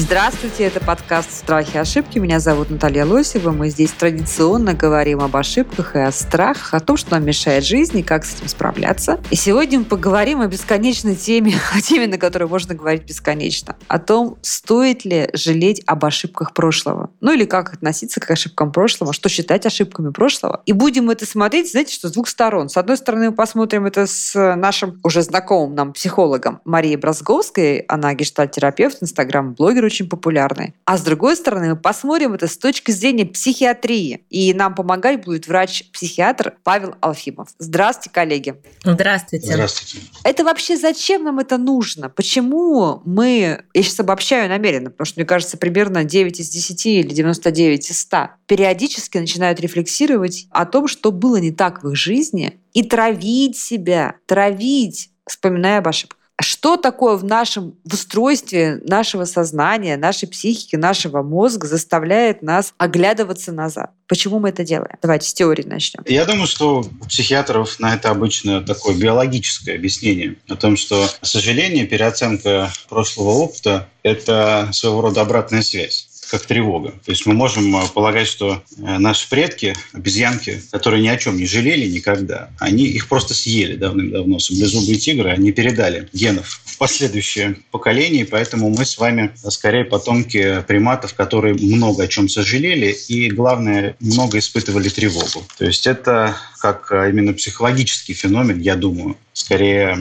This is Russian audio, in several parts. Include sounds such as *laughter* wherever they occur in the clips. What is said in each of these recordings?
Здравствуйте, это подкаст «Страхи и ошибки». Меня зовут Наталья Лосева. Мы здесь традиционно говорим об ошибках и о страхах, о том, что нам мешает жизни, как с этим справляться. И сегодня мы поговорим о бесконечной теме, *laughs* о теме, на которой можно говорить бесконечно. О том, стоит ли жалеть об ошибках прошлого. Ну или как относиться к ошибкам прошлого, что считать ошибками прошлого. И будем это смотреть, знаете, что с двух сторон. С одной стороны, мы посмотрим это с нашим уже знакомым нам психологом Марией Бразговской. Она гештальтерапевт, инстаграм-блогер очень популярны. А с другой стороны, мы посмотрим это с точки зрения психиатрии. И нам помогать будет врач-психиатр Павел Алфимов. Здравствуйте, коллеги. Здравствуйте. Здравствуйте. Это вообще зачем нам это нужно? Почему мы, я сейчас обобщаю намеренно, потому что мне кажется, примерно 9 из 10 или 99 из 100 периодически начинают рефлексировать о том, что было не так в их жизни, и травить себя, травить, вспоминая об ошибках. Что такое в нашем в устройстве нашего сознания, нашей психики, нашего мозга заставляет нас оглядываться назад? Почему мы это делаем? Давайте с теории начнем. Я думаю, что у психиатров на это обычно такое биологическое объяснение о том, что сожаление, переоценка прошлого опыта – это своего рода обратная связь как тревога. То есть мы можем э, полагать, что э, наши предки, обезьянки, которые ни о чем не жалели никогда, они их просто съели давным-давно, саблезубые тигры, они передали генов в последующее поколение, поэтому мы с вами э, скорее потомки приматов, которые много о чем сожалели и, главное, много испытывали тревогу. То есть это как именно психологический феномен, я думаю, скорее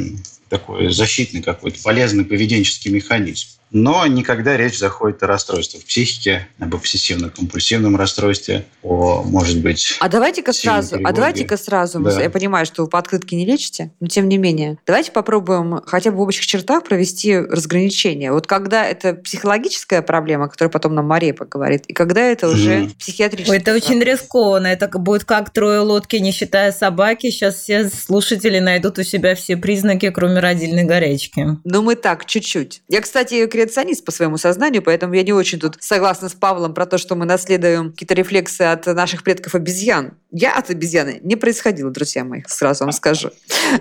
такой защитный какой-то полезный поведенческий механизм. Но никогда речь заходит о расстройствах психики, об обсессивно-компульсивном расстройстве, о, может быть... А давайте-ка сразу, а давайте-ка сразу, да. я понимаю, что вы по открытке не лечите, но тем не менее, давайте попробуем хотя бы в общих чертах провести разграничение. Вот когда это психологическая проблема, которая потом нам Мария поговорит, и когда это уже mm. психиатрическая Это очень рискованно. Это будет как трое лодки, не считая собаки. Сейчас все слушатели найдут у себя все признаки, кроме родильной горячки. Ну, мы так, чуть-чуть. Я, кстати, креационист по своему сознанию, поэтому я не очень тут согласна с Павлом про то, что мы наследуем какие-то рефлексы от наших предков обезьян. Я от обезьяны не происходила, друзья мои, сразу вам скажу.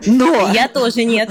Но... Я тоже нет.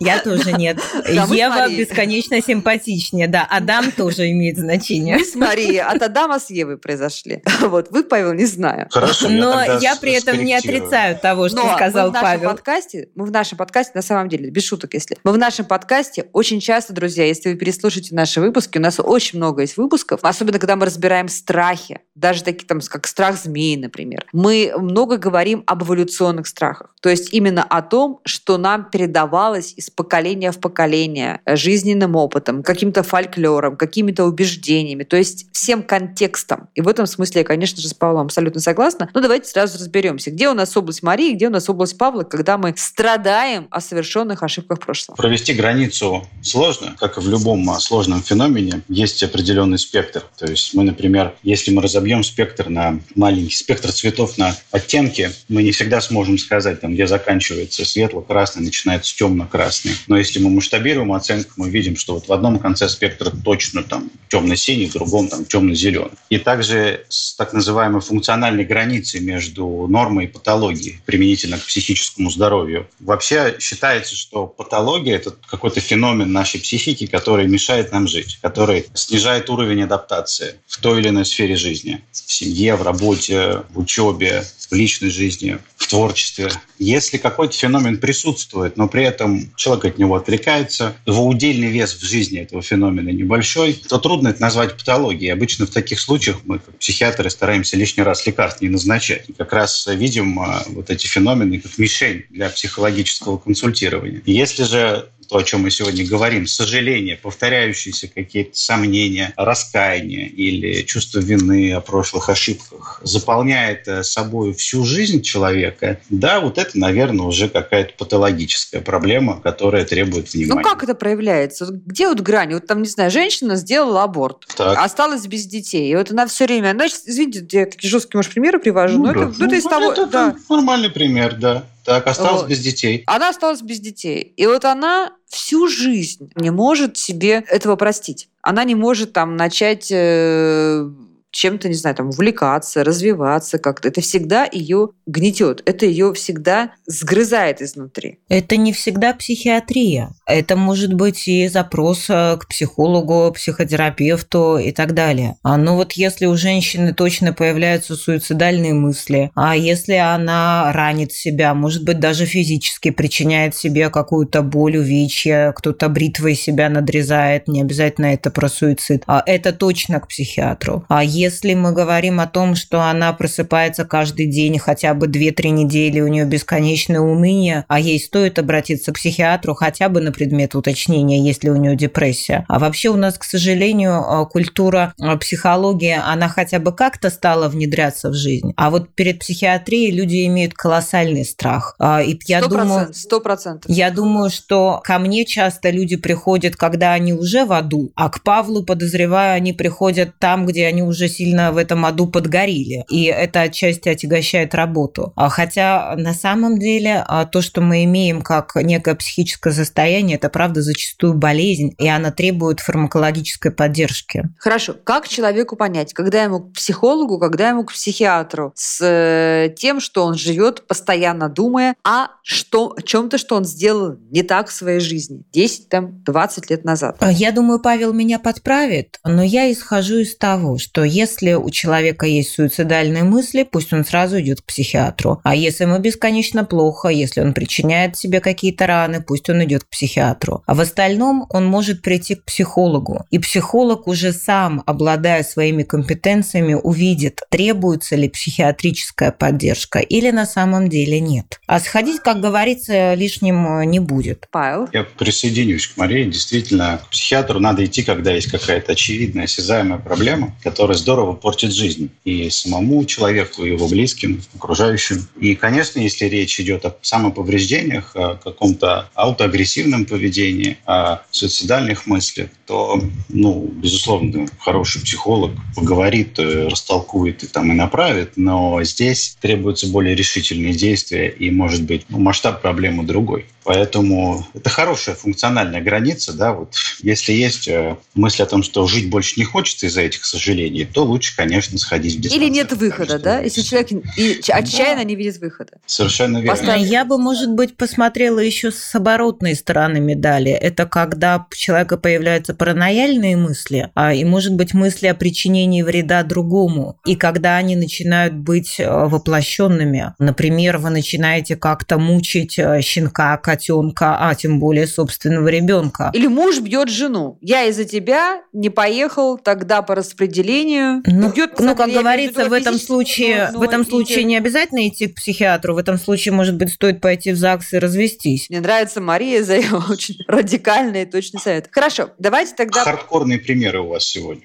Я тоже нет. Да, Ева бесконечно симпатичнее. Да, Адам тоже имеет значение. Мы с Марией от Адама с Евой произошли. *laughs* Вот, вы, Павел, не знаю. Хорошо, Но я, я при этом не отрицаю того, что Но сказал мы в Павел. Подкасте, мы в нашем подкасте, на самом деле, без шуток, если... Мы в нашем подкасте очень часто, друзья, если вы переслушаете наши выпуски, у нас очень много есть выпусков, особенно когда мы разбираем страхи, даже такие там, как страх змеи, например. Мы много говорим об эволюционных страхах. То есть именно о том, что нам передавалось из поколения в поколение жизненным опытом, каким-то фольклором, какими-то убеждениями, то есть всем контекстом. И в этом смысле я, конечно же, с Павлом абсолютно согласна. Но давайте сразу разберемся, где у нас область Марии, где у нас область Павла, когда мы страдаем о совершенных ошибках прошлого. Провести границу сложно, как и в любом сложном феномене. Есть определенный спектр. То есть мы, например, если мы разобьем спектр на маленький спектр цветов на оттенки, мы не всегда сможем сказать, там, где заканчивается светло-красный, начинается темно-красный. Но если мы масштабируем оценку, мы видим, что вот в одном конце спектра точно там темно-синий, в другом там темно-зеленый. И также с так называемой функциональной границей между нормой и патологией применительно к психическому здоровью. Вообще считается, что патология – это какой-то феномен нашей психики, который мешает нам жить, который снижает уровень адаптации в той или иной сфере жизни. В семье, в работе, в учебе, в личной жизни, в творчестве. Если какой-то феномен присутствует, но при этом человек от него отвлекается, его удельный вес в жизни этого феномена небольшой, то трудно это назвать патологией. Обычно в таких случаях мы, как психиатры, стараемся лишний раз лекарств не назначать. И как раз видим а, вот эти феномены как мишень для психологического консультирования. Если же то, о чем мы сегодня говорим, сожаление, повторяющиеся какие-то сомнения, раскаяние или чувство вины о прошлых ошибках заполняет э, собой всю жизнь человека, да, вот это, наверное, уже какая-то патологическая проблема, которая требует внимания. Ну, как это проявляется? Где вот грань? Вот там, не знаю, женщина сделала аборт, так. осталась без детей, и вот она все время... Значит, извините, я такие жесткие, может, примеры привожу, ну, но да. это, ну, это из ну, того... Это, да. нормальный пример, да. Так, осталась Вот. без детей. Она осталась без детей. И вот она всю жизнь не может себе этого простить. Она не может там начать э, чем-то, не знаю, там, увлекаться, развиваться как-то. Это всегда ее гнетет. Это ее всегда сгрызает изнутри. Это не всегда психиатрия. Это может быть и запрос э, к психологу, психотерапевту и так далее. А, Но вот если у женщины точно появляются суицидальные мысли, а если она ранит себя, может быть, даже физически причиняет себе какую-то боль, увечья, кто-то бритвой себя надрезает, не обязательно это про суицид, а это точно к психиатру. А если мы говорим о том, что она просыпается каждый день хотя бы 2-3 недели, у нее бесконечное уныние, а ей стоит обратиться к психиатру хотя бы на предмет уточнения, есть ли у нее депрессия. А вообще у нас, к сожалению, э, культура э, психологии, она хотя бы как-то стала внедряться в жизнь. А вот перед психиатрией люди имеют колоссальный страх. А, И я Сто думаю... процентов. Сто процентов. Я думаю, что ко мне часто люди приходят, когда они уже в аду, а к Павлу, подозреваю, они приходят там, где они уже сильно в этом аду подгорели. И это отчасти отягощает работу. А Хотя на самом деле а, то, что мы имеем как некое психическое состояние, это правда зачастую болезнь, и она требует фармакологической поддержки. Хорошо. Как человеку понять, когда ему к психологу, когда ему к психиатру, с э, тем, что он живет, постоянно думая о, что, о чем-то, что он сделал не так в своей жизни 10, там, 20 лет назад? А, Я думаю, Павел меня подправит, но я исхожу из того, что если у человека есть суицидальные мысли, пусть он сразу идет к психиатру. А если ему бесконечно плохо, если он причиняет себе какие-то раны, пусть он идет к психиатру. А в остальном он может прийти к психологу. И психолог уже сам, обладая своими компетенциями, увидит, требуется ли психиатрическая поддержка или на самом деле нет. А сходить, как говорится, лишним э, не будет. Павел? Я присоединюсь к Марии. Действительно, к психиатру надо идти, когда есть какая-то очевидная, осязаемая проблема, которая здорово портит жизнь и самому человеку, и его близким, окружающим. И, конечно, если речь идет о самоповреждениях, о каком-то аутоагрессивном поведении, о суицидальных мыслях, то, ну, безусловно, хороший психолог поговорит, э, растолкует и, там, и направит, но здесь требуются более решительные действия, и, может быть, ну, масштаб проблемы другой. Поэтому это хорошая функциональная граница, да, вот если есть э, мысль о том, что жить больше не хочется из-за этих сожалений, то лучше, конечно, сходить в диспансер. Или нет выхода, да? Если человек и ч- отчаянно не видит выхода. Совершенно верно. Поставь- Я бы, может быть, посмотрела еще с оборотной стороны медали. Это когда у человека появляются паранояльные мысли, а, и, может быть, мысли о причинении вреда другому. И когда они начинают быть э, воплощенными. Например, вы начинаете как-то мучить э, щенка, котенка, а тем более собственного ребенка. Или муж бьет жену. Я из-за тебя не поехал тогда по распределению. Ну, Бьет, ну, как говорится, в этом случае, в этом случае идет. не обязательно идти к психиатру. В этом случае, может быть, стоит пойти в ЗАГС и развестись. Мне нравится Мария за ее *laughs* очень радикальный и точный совет. Хорошо, давайте тогда Хардкорные примеры у вас сегодня.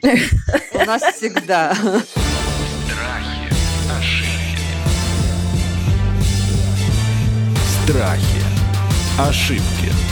у нас всегда. Страхи, ошибки, Страхи. Ошибки.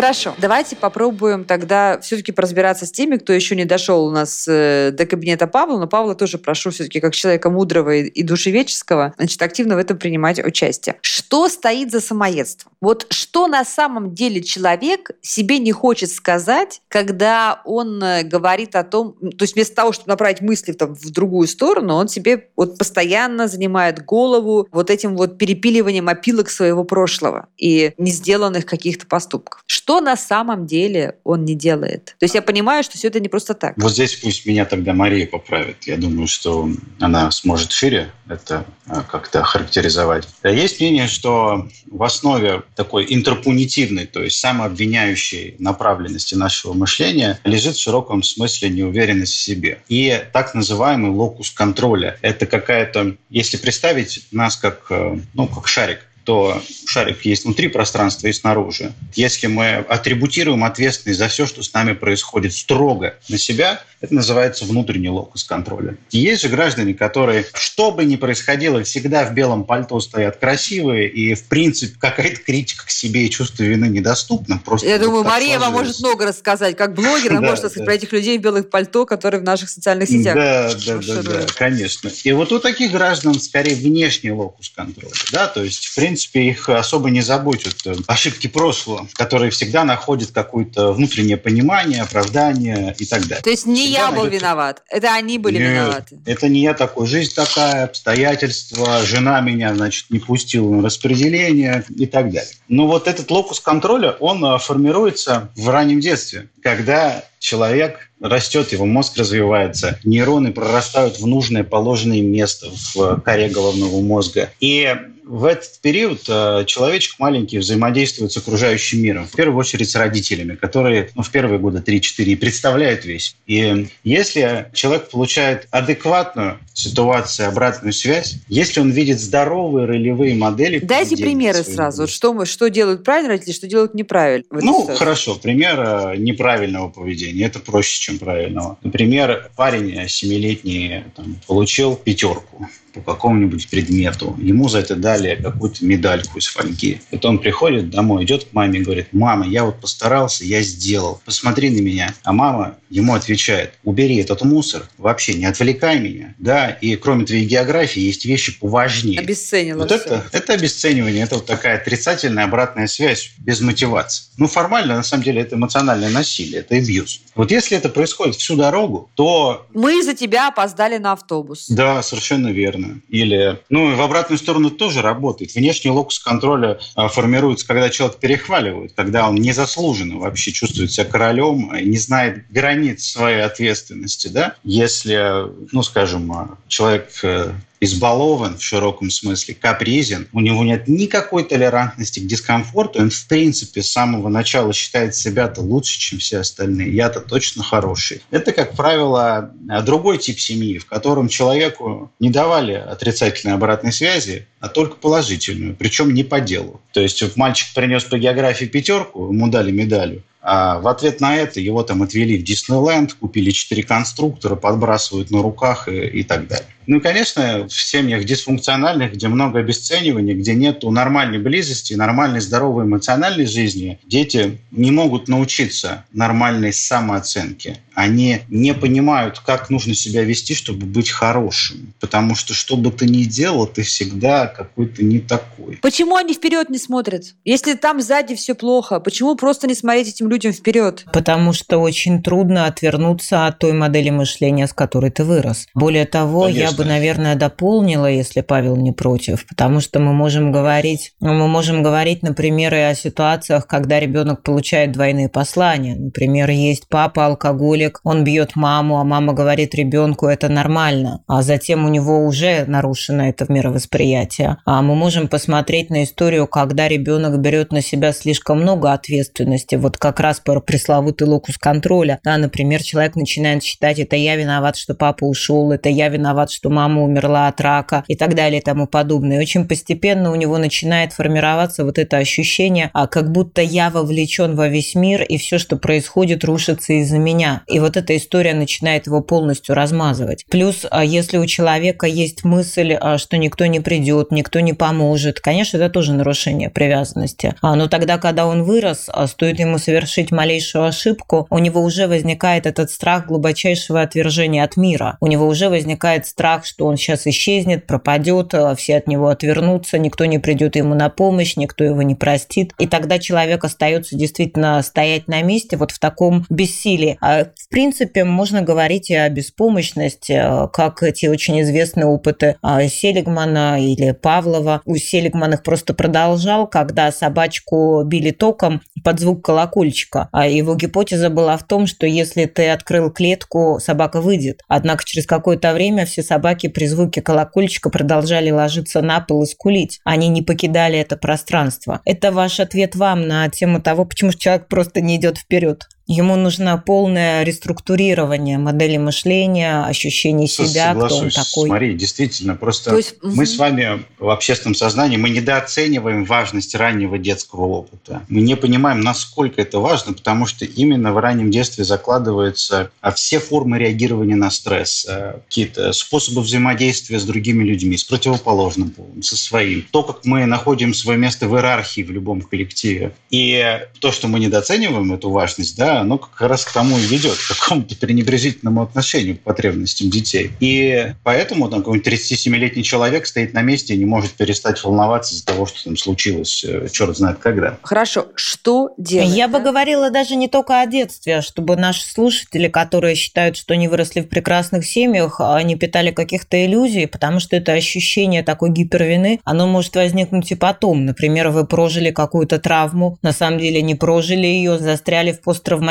Хорошо, давайте попробуем тогда все-таки разбираться с теми, кто еще не дошел у нас э, до кабинета Павла, но Павла тоже прошу все-таки как человека мудрого и, душевеческого, значит, активно в этом принимать участие. Что стоит за самоедством? Вот что на самом деле человек себе не хочет сказать, когда он э, говорит о том, то есть вместо того, чтобы направить мысли там, в другую сторону, он себе вот постоянно занимает голову вот этим вот перепиливанием опилок своего прошлого и не сделанных каких-то поступков. Что на самом деле он не делает? То есть я понимаю, что все это не просто так. Вот здесь пусть меня тогда Мария поправит. Я думаю, что она сможет шире это а, как-то характеризовать. А Есть мнение, что в основе такой интерпунитивной, то есть самообвиняющей направленности нашего мышления лежит в широком смысле неуверенность в себе. И так называемый локус контроля. Это какая-то, если представить нас как, э, ну, как шарик, то шарик есть внутри пространства и снаружи. Если мы атрибутируем ответственность за все, что с нами происходит строго на себя, это называется внутренний локус контроля. И есть же граждане, которые, что бы ни происходило, всегда в белом пальто стоят красивые, и, в принципе, какая-то критика к себе и чувство вины недоступна. Просто Я думаю, Мария вам может много рассказать. Как блогер, она может рассказать про этих людей в белых пальто, которые в наших социальных сетях Да, да, да, да, конечно. И вот у таких граждан скорее внешний локус контроля. Да? То есть, в принципе, их особо не заботят ошибки прошлого, которые всегда находят какое-то внутреннее понимание, оправдание и так далее. То есть не я был виноват, это они были Нет, виноваты. Это не я такой. Жизнь такая, обстоятельства, жена меня, значит, не пустила на распределение и так далее. Но вот этот локус контроля, он а, формируется в раннем детстве, когда человек растет, его мозг развивается, нейроны прорастают в нужное положенное место в коре головного мозга. И в этот период э, человечек маленький взаимодействует с окружающим миром, в первую очередь с родителями, которые ну, в первые годы 3-4 представляют весь. И если человек получает адекватную ситуацию, обратную связь, если он видит здоровые ролевые модели... Дайте примеры сразу, что, мы, что делают правильно родители, что делают неправильно. Ну, ситуации. хорошо, пример э, неправильного поведения, это проще, чем правильного. Например, парень семилетний там, получил пятерку по какому-нибудь предмету. Ему за это дали какую-то медальку из фольги. Это он приходит домой, идет к маме и говорит, мама, я вот постарался, я сделал, посмотри на меня. А мама ему отвечает, убери этот мусор, вообще не отвлекай меня. Да, и кроме твоей географии есть вещи поважнее. Обесценила вот это, это обесценивание, это вот такая отрицательная обратная связь без мотивации. Ну, формально, на самом деле, это эмоциональное насилие, это абьюз. Вот если это происходит всю дорогу, то... Мы за тебя опоздали на автобус. Да, совершенно верно. Или, ну, в обратную сторону тоже работает. Внешний локус контроля а, формируется, когда человек перехваливает, когда он незаслуженно вообще чувствует себя королем, не знает границ своей ответственности, да. Если, ну, скажем, а, человек э, избалован в широком смысле, капризен, у него нет никакой толерантности к дискомфорту, он в принципе с самого начала считает себя-то лучше, чем все остальные, я-то точно хороший. Это, как правило, другой тип семьи, в котором человеку не давали отрицательной обратной связи, а только положительную, причем не по делу. То есть мальчик принес по географии пятерку, ему дали медалью, а в ответ на это его там отвели в Диснейленд, купили четыре конструктора, подбрасывают на руках и, и так далее. Ну и, конечно, в семьях дисфункциональных, где много обесценивания, где нет нормальной близости, нормальной здоровой эмоциональной жизни, дети не могут научиться нормальной самооценке. Они не понимают, как нужно себя вести, чтобы быть хорошим. Потому что что бы ты ни делал, ты всегда какой-то не такой. Почему они вперед не смотрят? Если там сзади все плохо, почему просто не смотреть этим людям вперед? Потому что очень трудно отвернуться от той модели мышления, с которой ты вырос. Более того, Конечно. я бы бы, наверное, дополнила, если Павел не против, потому что мы можем говорить, ну, мы можем говорить, например, и о ситуациях, когда ребенок получает двойные послания. Например, есть папа алкоголик, он бьет маму, а мама говорит ребенку, это нормально, а затем у него уже нарушено это мировосприятие. А мы можем посмотреть на историю, когда ребенок берет на себя слишком много ответственности, вот как раз про пресловутый локус контроля. Да, например, человек начинает считать, это я виноват, что папа ушел, это я виноват, что мама умерла от рака и так далее и тому подобное. И очень постепенно у него начинает формироваться вот это ощущение, а как будто я вовлечен во весь мир, и все, что происходит, рушится из-за меня. И вот эта история начинает его полностью размазывать. Плюс, а если у человека есть мысль, а, что никто не придет, никто не поможет, конечно, это тоже нарушение привязанности. А, но тогда, когда он вырос, стоит ему совершить малейшую ошибку, у него уже возникает этот страх глубочайшего отвержения от мира. У него уже возникает страх страх, что он сейчас исчезнет, пропадет, э, все от него отвернутся, никто не придет ему на помощь, никто его не простит. И тогда человек остается действительно стоять на месте вот в таком бессилии. А в принципе, можно говорить и о беспомощности, э, как эти очень известные опыты а, Селигмана или Павлова. У Селигмана их просто продолжал, когда собачку били током под звук колокольчика. А его гипотеза была в том, что если ты открыл клетку, собака выйдет. Однако через какое-то время все собаки собаки при звуке колокольчика продолжали ложиться на пол и скулить. Они не покидали это пространство. Это ваш ответ вам на тему того, почему человек просто не идет вперед. Ему нужно полное реструктурирование модели мышления, ощущение себя, кто он такой. Смотри, действительно, просто есть, мы с вами в общественном сознании, мы недооцениваем важность раннего детского опыта. Мы не понимаем, насколько это важно, потому что именно в раннем детстве закладываются а, все формы реагирования на стресс, а, какие-то способы взаимодействия с другими людьми, с противоположным полом, со своим. То, как мы находим свое место в иерархии в любом коллективе. И то, что мы недооцениваем эту важность, да, оно как раз к тому и ведет, к какому-то пренебрежительному отношению к потребностям детей. И поэтому там какой-нибудь 37-летний человек стоит на месте и не может перестать волноваться из-за того, что там случилось, э, черт знает когда. Хорошо, что делать? Я бы говорила даже не только о детстве, а чтобы наши слушатели, которые считают, что они выросли в прекрасных семьях, они питали каких-то иллюзий, потому что это ощущение такой гипервины, оно может возникнуть и потом. Например, вы прожили какую-то травму, на самом деле не прожили ее, застряли в посттравматическом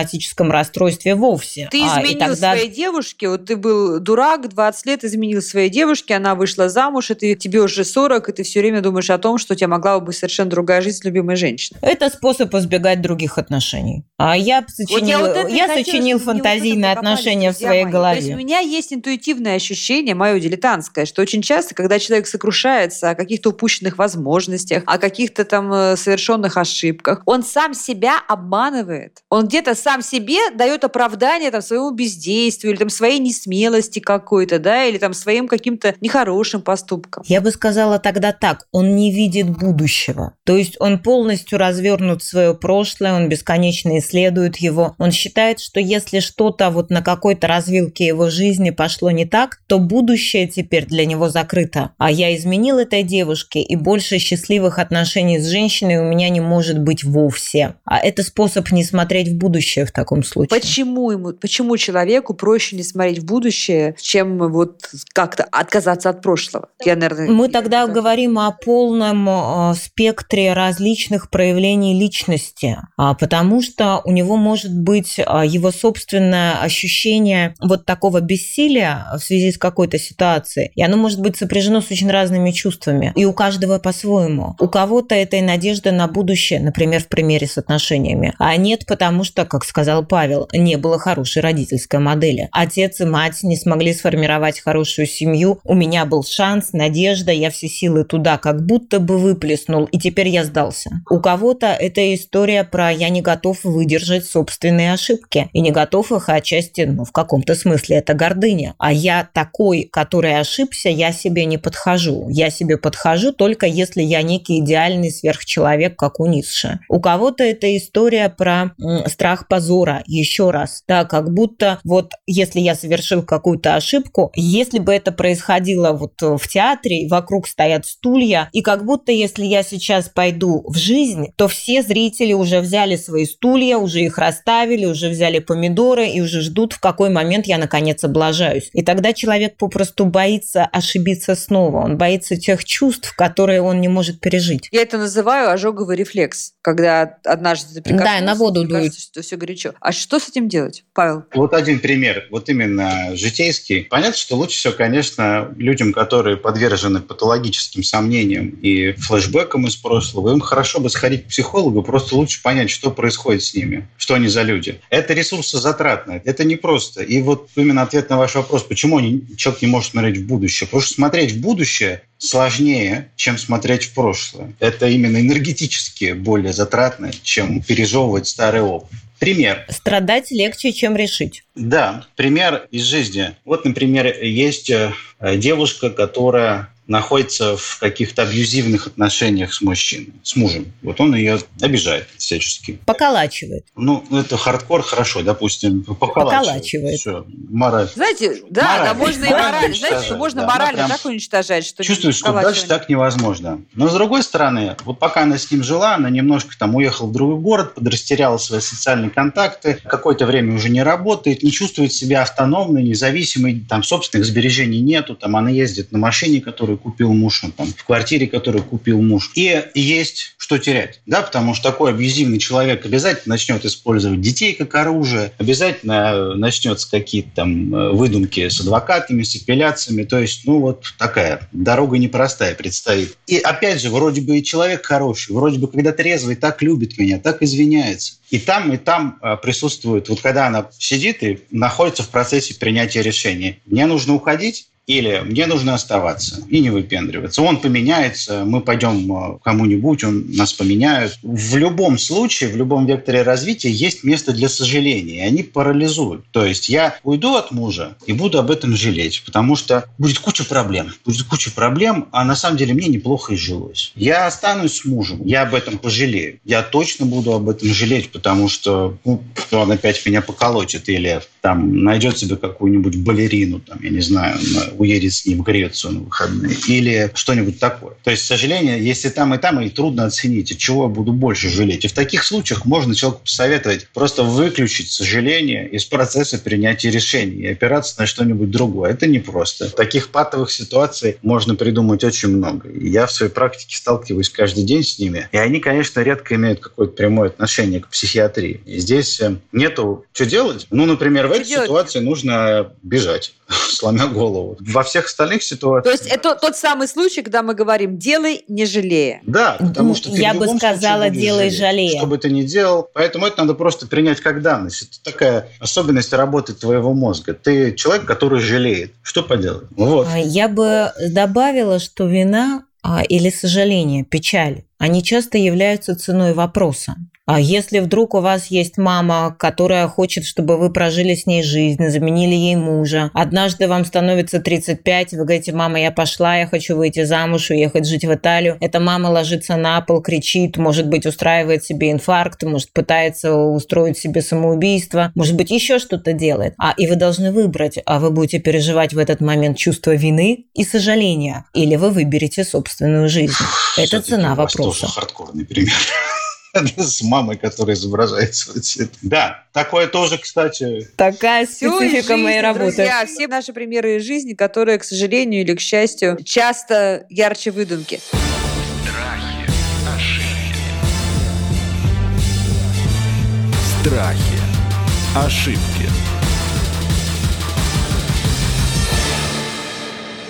расстройстве вовсе. Ты а, изменил тогда... своей девушке, вот ты был дурак, 20 лет изменил своей девушке, она вышла замуж, и ты, тебе уже 40, и ты все время думаешь о том, что у тебя могла бы быть совершенно другая жизнь с любимой женщиной. Это способ избегать других отношений. А я сочинил, вот я, вот я сочинил фантазийные отношения в своей голове. То есть у меня есть интуитивное ощущение, мое дилетантское, что очень часто, когда человек сокрушается о каких-то упущенных возможностях, о каких-то там э, совершенных ошибках, он сам себя обманывает. Он где-то сам себе дает оправдание там, своему бездействию или там, своей несмелости какой-то, да, или там своим каким-то нехорошим поступкам. Я бы сказала тогда так, он не видит будущего. То есть он полностью развернут свое прошлое, он бесконечно исследует его. Он считает, что если что-то вот на какой-то развилке его жизни пошло не так, то будущее теперь для него закрыто. А я изменил этой девушке, и больше счастливых отношений с женщиной у меня не может быть вовсе. А это способ не смотреть в будущее в таком случае. Почему ему, почему человеку проще не смотреть в будущее, чем вот как-то отказаться от прошлого? Я, наверное, Мы тогда это... говорим о полном э, спектре различных проявлений личности, а, потому что у него может быть а, его собственное ощущение вот такого бессилия в связи с какой-то ситуацией, и оно может быть сопряжено с очень разными чувствами, и у каждого по-своему. У кого-то это и надежда на будущее, например, в примере с отношениями, а нет, потому что, как сказал Павел, не было хорошей родительской модели. Отец и мать не смогли сформировать хорошую семью, у меня был шанс, надежда, я все силы туда как будто бы выплеснул, и теперь я сдался. У кого-то это история про «я не готов выдержать собственные ошибки», и не готов их отчасти, ну, в каком-то смысле это гордыня. А я такой, который ошибся, я себе не подхожу. Я себе подхожу только если я некий идеальный сверхчеловек, как у Ницше. У кого-то это история про страх позора, еще раз. Да, как будто вот если я совершил какую-то ошибку, если бы это происходило вот в театре, вокруг стоят стулья, и как будто если я сейчас пойду в жизнь, то все зрители уже взяли свои стулья, уже их расставили, уже взяли помидоры и уже ждут, в какой момент я наконец облажаюсь. И тогда человек попросту боится ошибиться снова. Он боится тех чувств, которые он не может пережить. Я это называю ожоговый рефлекс, когда однажды ты Да, на воду дует. Кажется, что все горячо. А что с этим делать, Павел? Вот один пример, вот именно житейский. Понятно, что лучше всего, конечно, людям, которые подвержены патологическим сомнениям и флешбекам из прошлого, им хорошо бы сходить к психологу, просто лучше понять, что происходит с ними, что они за люди. Это ресурсозатратно, это не просто. И вот именно ответ на ваш вопрос, почему человек не может смотреть в будущее. Потому что смотреть в будущее сложнее, чем смотреть в прошлое. Это именно энергетически более затратно, чем пережевывать старый опыт. Пример. Страдать легче, чем решить. Да, пример из жизни. Вот, например, есть э, девушка, которая находится в каких-то абьюзивных отношениях с мужчиной, с мужем. Вот он ее обижает всячески. Поколачивает. Ну, это хардкор, хорошо, допустим, поколачивает. Поколачивает. Все, мораль. Знаете, да, мораль. да, можно и мораль. Знаете, что можно да, морально так уничтожать, что Чувствуешь, что дальше так невозможно. Но с другой стороны, вот пока она с ним жила, она немножко там уехала в другой город, подрастеряла свои социальные контакты, какое-то время уже не работает, не чувствует себя автономной, независимой, там собственных сбережений нету, там она ездит на машине, которую купил муж, ну, там, в квартире, которую купил муж. И есть что терять, да, потому что такой абьюзивный человек обязательно начнет использовать детей как оружие, обязательно начнется какие-то там э, выдумки с адвокатами, с апелляциями, то есть, ну, вот такая дорога непростая предстоит. И опять же, вроде бы и человек хороший, вроде бы когда трезвый так любит меня, так извиняется. И там, и там э, присутствует, вот когда она сидит и находится в процессе принятия решения. Мне нужно уходить, или мне нужно оставаться и не выпендриваться. Он поменяется, мы пойдем э, кому-нибудь, он нас поменяет. В любом случае, в любом векторе развития есть место для сожаления, и они парализуют. То есть я уйду от мужа и буду об этом жалеть, потому что будет куча проблем. Будет куча проблем, а на самом деле мне неплохо и жилось. Я останусь с мужем, я об этом пожалею. Я точно буду об этом жалеть, потому что ну, он опять меня поколотит или там найдет себе какую-нибудь балерину, там, я не знаю, уедет с ним в Грецию на выходные или что-нибудь такое. То есть, к сожалению, если там и там, и трудно оценить, от чего я буду больше жалеть. И в таких случаях можно человеку посоветовать просто выключить сожаление из процесса принятия решений и опираться на что-нибудь другое. Это непросто. Таких патовых ситуаций можно придумать очень много. И я в своей практике сталкиваюсь каждый день с ними. И они, конечно, редко имеют какое-то прямое отношение к психиатрии. И здесь э, нету что делать. Ну, например, в этой ситуации нужно бежать, *laughs* сломя голову во всех остальных ситуациях... То есть это тот самый случай, когда мы говорим «делай, не жалея». Да, потому что Я бы сказала «делай, жалея». Что бы ты ни делал. Поэтому это надо просто принять как данность. Это такая особенность работы твоего мозга. Ты человек, который жалеет. Что поделать? Вот. А, я бы добавила, что вина а, или сожаление, печаль, они часто являются ценой вопроса. А если вдруг у вас есть мама, которая хочет, чтобы вы прожили с ней жизнь, заменили ей мужа, однажды вам становится 35, вы говорите, мама, я пошла, я хочу выйти замуж, уехать жить в Италию. Эта мама ложится на пол, кричит, может быть, устраивает себе инфаркт, может, пытается устроить себе самоубийство, может быть, еще что-то делает. А и вы должны выбрать, а вы будете переживать в этот момент чувство вины и сожаления, или вы выберете собственную жизнь. Это цена вопроса. Тоже хардкорный пример. С мамой, которая изображает соцсети. Да, такое тоже, кстати. Такая специфика жизнь, моей работы. Друзья, все наши примеры из жизни, которые, к сожалению или к счастью, часто ярче выдумки. Страхи, ошибки. Страхи, ошибки.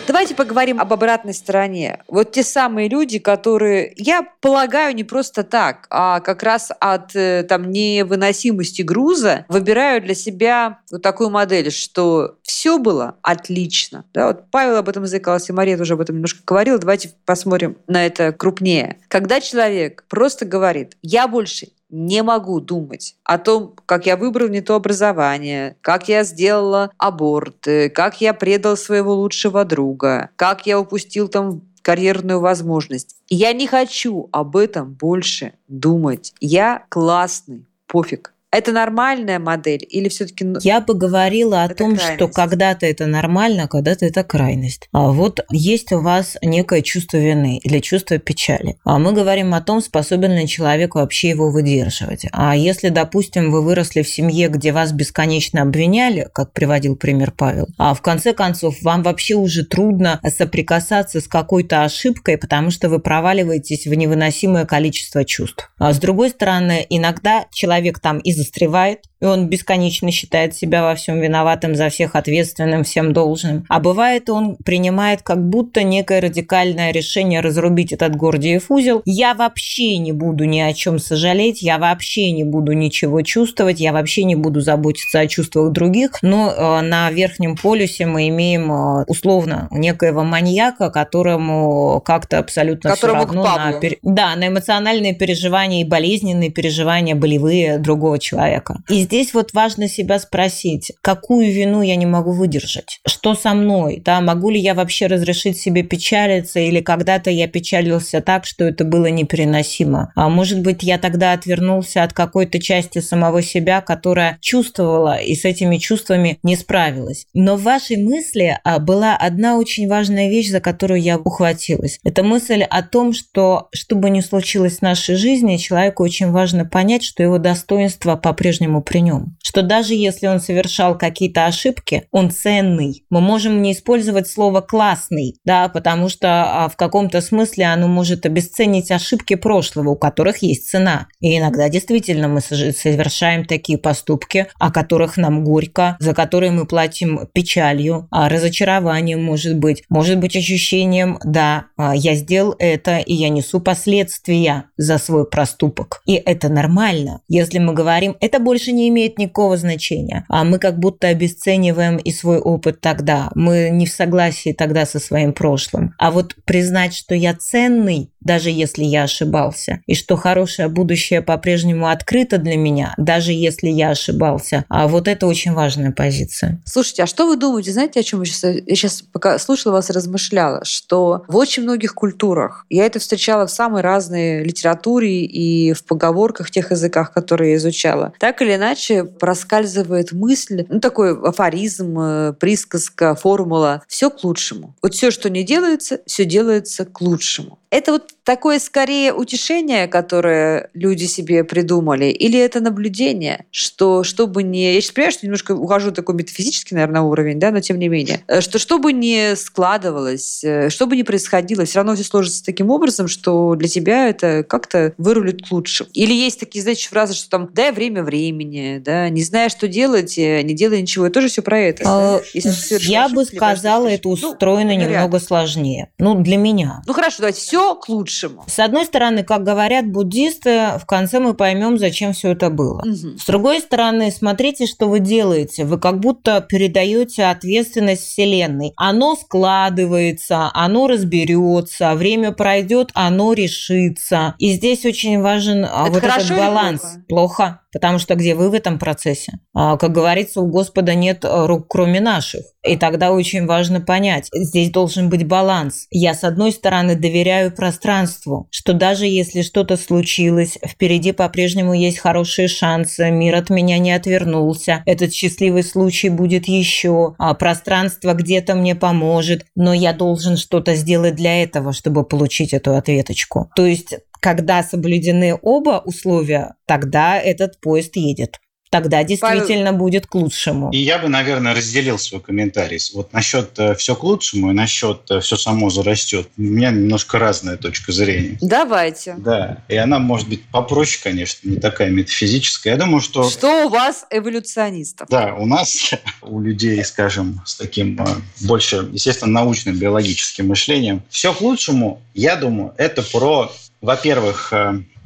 Давайте поговорим об обратной стороне. Вот те самые люди, которые, я полагаю, не просто так, а как раз от э, там невыносимости груза выбирают для себя вот такую модель, что все было отлично. Да, вот Павел об этом заикался, Мария тоже об этом немножко говорила. Давайте посмотрим на это крупнее. Когда человек просто говорит, я больше не могу думать о том, как я выбрал не то образование, как я сделала аборт, как я предал своего лучшего друга, как я упустил там карьерную возможность. Я не хочу об этом больше думать. Я классный, пофиг. Это нормальная модель или все-таки... Я бы говорила о том, крайность. что когда-то это нормально, а когда-то это крайность. А вот есть у вас некое чувство вины или чувство печали. А мы говорим о том, способен ли человек вообще его выдерживать. А если, допустим, вы выросли в семье, где вас бесконечно обвиняли, как приводил пример Павел, а в конце концов вам вообще уже трудно соприкасаться с какой-то ошибкой, потому что вы проваливаетесь в невыносимое количество чувств. А с другой стороны, иногда человек там из застревает, и он бесконечно считает себя во всем виноватым, за всех ответственным, всем должным. А бывает, он принимает как будто некое радикальное решение разрубить этот Гордиев узел. Я вообще не буду ни о чем сожалеть, я вообще не буду ничего чувствовать, я вообще не буду заботиться о чувствах других. Но э, на верхнем полюсе мы имеем э, условно некоего маньяка, которому как-то абсолютно которому все равно на, да, на эмоциональные переживания и болезненные переживания болевые другого человека. И здесь вот важно себя спросить, какую вину я не могу выдержать? Что со мной? Да, могу ли я вообще разрешить себе печалиться? Или когда-то я печалился так, что это было непереносимо? А может быть, я тогда отвернулся от какой-то части самого себя, которая чувствовала и с этими чувствами не справилась. Но в вашей мысли а, была одна очень важная вещь, за которую я ухватилась. Это мысль о том, что что бы ни случилось в нашей жизни, человеку очень важно понять, что его достоинство по-прежнему принято святынем. Что даже если он совершал какие-то ошибки, он ценный. Мы можем не использовать слово «классный», да, потому что а, в каком-то смысле оно может обесценить ошибки прошлого, у которых есть цена. И иногда действительно мы совершаем такие поступки, о которых нам горько, за которые мы платим печалью, а разочарованием, может быть, может быть ощущением, да, а, я сделал это, и я несу последствия за свой проступок. И это нормально. Если мы говорим, это больше не имеет никакого значения, а мы как будто обесцениваем и свой опыт тогда, мы не в согласии тогда со своим прошлым. А вот признать, что я ценный, даже если я ошибался, и что хорошее будущее по-прежнему открыто для меня, даже если я ошибался. А вот это очень важная позиция. Слушайте, а что вы думаете? Знаете, о чем я сейчас, я сейчас пока слушала вас и размышляла, что в очень многих культурах, я это встречала в самой разной литературе и в поговорках, тех языках, которые я изучала, так или иначе проскальзывает мысль, ну такой афоризм, э, присказка, формула, все к лучшему. Вот все, что не делается, все делается к лучшему. Это вот такое скорее утешение, которое люди себе придумали, или это наблюдение, что чтобы не... Я сейчас понимаю, что немножко ухожу такой метафизический, наверное, уровень, да, но тем не менее, э, что чтобы не складывалось, э, что бы ни происходило, все равно все сложится таким образом, что для тебя это как-то вырулит лучше. Или есть такие, знаете, фразы, что там «дай время времени», да, не зная, что делать, э, не делай ничего. Это тоже все про это. А, я бы сказала, это ну, устроено немного сложнее. Ну, для меня. Ну, хорошо, давайте все все к лучшему. С одной стороны, как говорят буддисты, в конце мы поймем, зачем все это было. Угу. С другой стороны, смотрите, что вы делаете. Вы как будто передаете ответственность Вселенной. Оно складывается, оно разберется, время пройдет, оно решится. И здесь очень важен а, это вот этот баланс. Плохо? плохо. Потому что где вы в этом процессе? А, как говорится, у Господа нет э, рук, кроме наших. И тогда очень важно понять, здесь должен быть баланс. Я, с одной стороны, доверяю пространству, что даже если что-то случилось, впереди по-прежнему есть хорошие шансы, мир от меня не отвернулся, этот счастливый случай будет еще, а пространство где-то мне поможет, но я должен что-то сделать для этого, чтобы получить эту ответочку. То есть когда соблюдены оба условия, тогда этот поезд едет тогда действительно Павел... будет к лучшему. И я бы, наверное, разделил свой комментарий. Вот насчет э, все к лучшему и насчет э, все само зарастет. У меня немножко разная точка зрения. Давайте. Да. И она может быть попроще, конечно, не такая метафизическая. Я думаю, что... Что у вас эволюционистов? Да, у нас, у людей, скажем, с таким э, больше, естественно, научным, биологическим мышлением. Все к лучшему, я думаю, это про во-первых,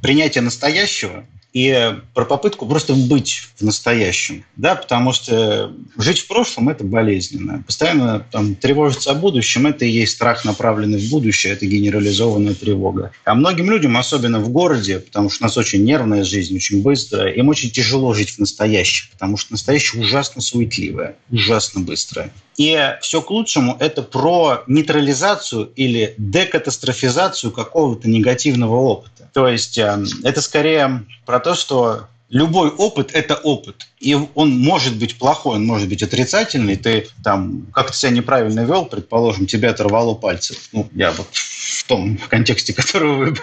принятие настоящего и про попытку просто быть в настоящем, да, потому что жить в прошлом – это болезненно. Постоянно там, тревожиться о будущем – это и есть страх, направленный в будущее, это генерализованная тревога. А многим людям, особенно в городе, потому что у нас очень нервная жизнь, очень быстрая, им очень тяжело жить в настоящем, потому что настоящее ужасно суетливое, ужасно быстрое. И все к лучшему – это про нейтрализацию или декатастрофизацию какого-то негативного опыта. То есть э, это скорее про то, что любой опыт – это опыт. И он может быть плохой, он может быть отрицательный. Ты там как-то себя неправильно вел, предположим, тебя оторвало пальцы. Ну, я вот в том контексте, *laughs* которого вы...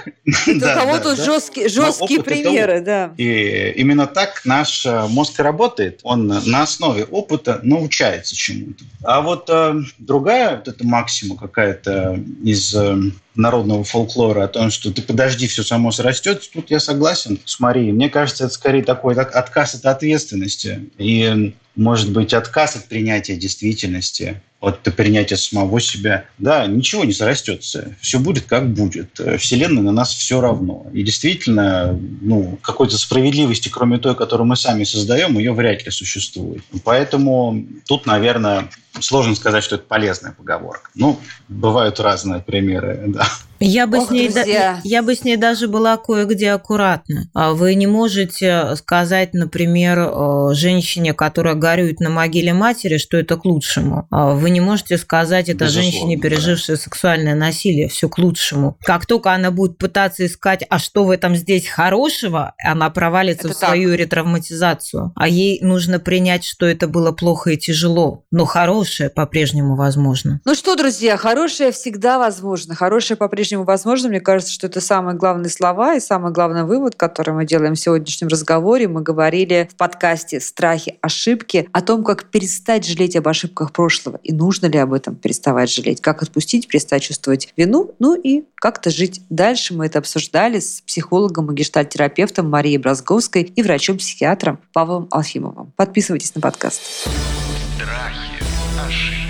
Это да, кого-то жесткие, жесткие примеры, да. И именно так наш э, мозг работает. Он на основе опыта научается чему-то. А вот э, другая, вот эта максима какая-то из э, народного фолклора о том, что ты подожди, все само срастет, тут я согласен с Марией. Мне кажется, это скорее такой так, отказ от ответственности. И может быть отказ от принятия действительности, от принятия самого себя. Да, ничего не зарастется. Все будет как будет. Вселенная на нас все равно. И действительно, ну, какой-то справедливости, кроме той, которую мы сами создаем, ее вряд ли существует. Поэтому тут, наверное, сложно сказать, что это полезная поговорка. Ну, бывают разные примеры, *laughs* да. Я бы, Ох, с ней, да, я бы с ней даже была кое-где аккуратна. А вы не можете сказать, например, э, женщине, которая горюет на могиле матери, что это к лучшему. А вы не можете сказать это Безусловно, женщине, пережившей да. сексуальное насилие, все к лучшему. Как только она будет пытаться искать, а что в этом здесь хорошего, она провалится это в свою так. ретравматизацию. А ей нужно принять, что это было плохо и тяжело, но хорошее по-прежнему возможно. Ну что, друзья, хорошее всегда возможно, хорошее по-прежнему по-прежнему возможно. Мне кажется, что это самые главные слова и самый главный вывод, который мы делаем в сегодняшнем разговоре. Мы говорили в подкасте «Страхи, ошибки» о том, как перестать жалеть об ошибках прошлого и нужно ли об этом переставать жалеть, как отпустить, перестать чувствовать вину, ну и как-то жить дальше. Мы это обсуждали с психологом и гештальтерапевтом Марией Бразговской и врачом-психиатром Павлом Алфимовым. Подписывайтесь на подкаст. Страхи, ошибки,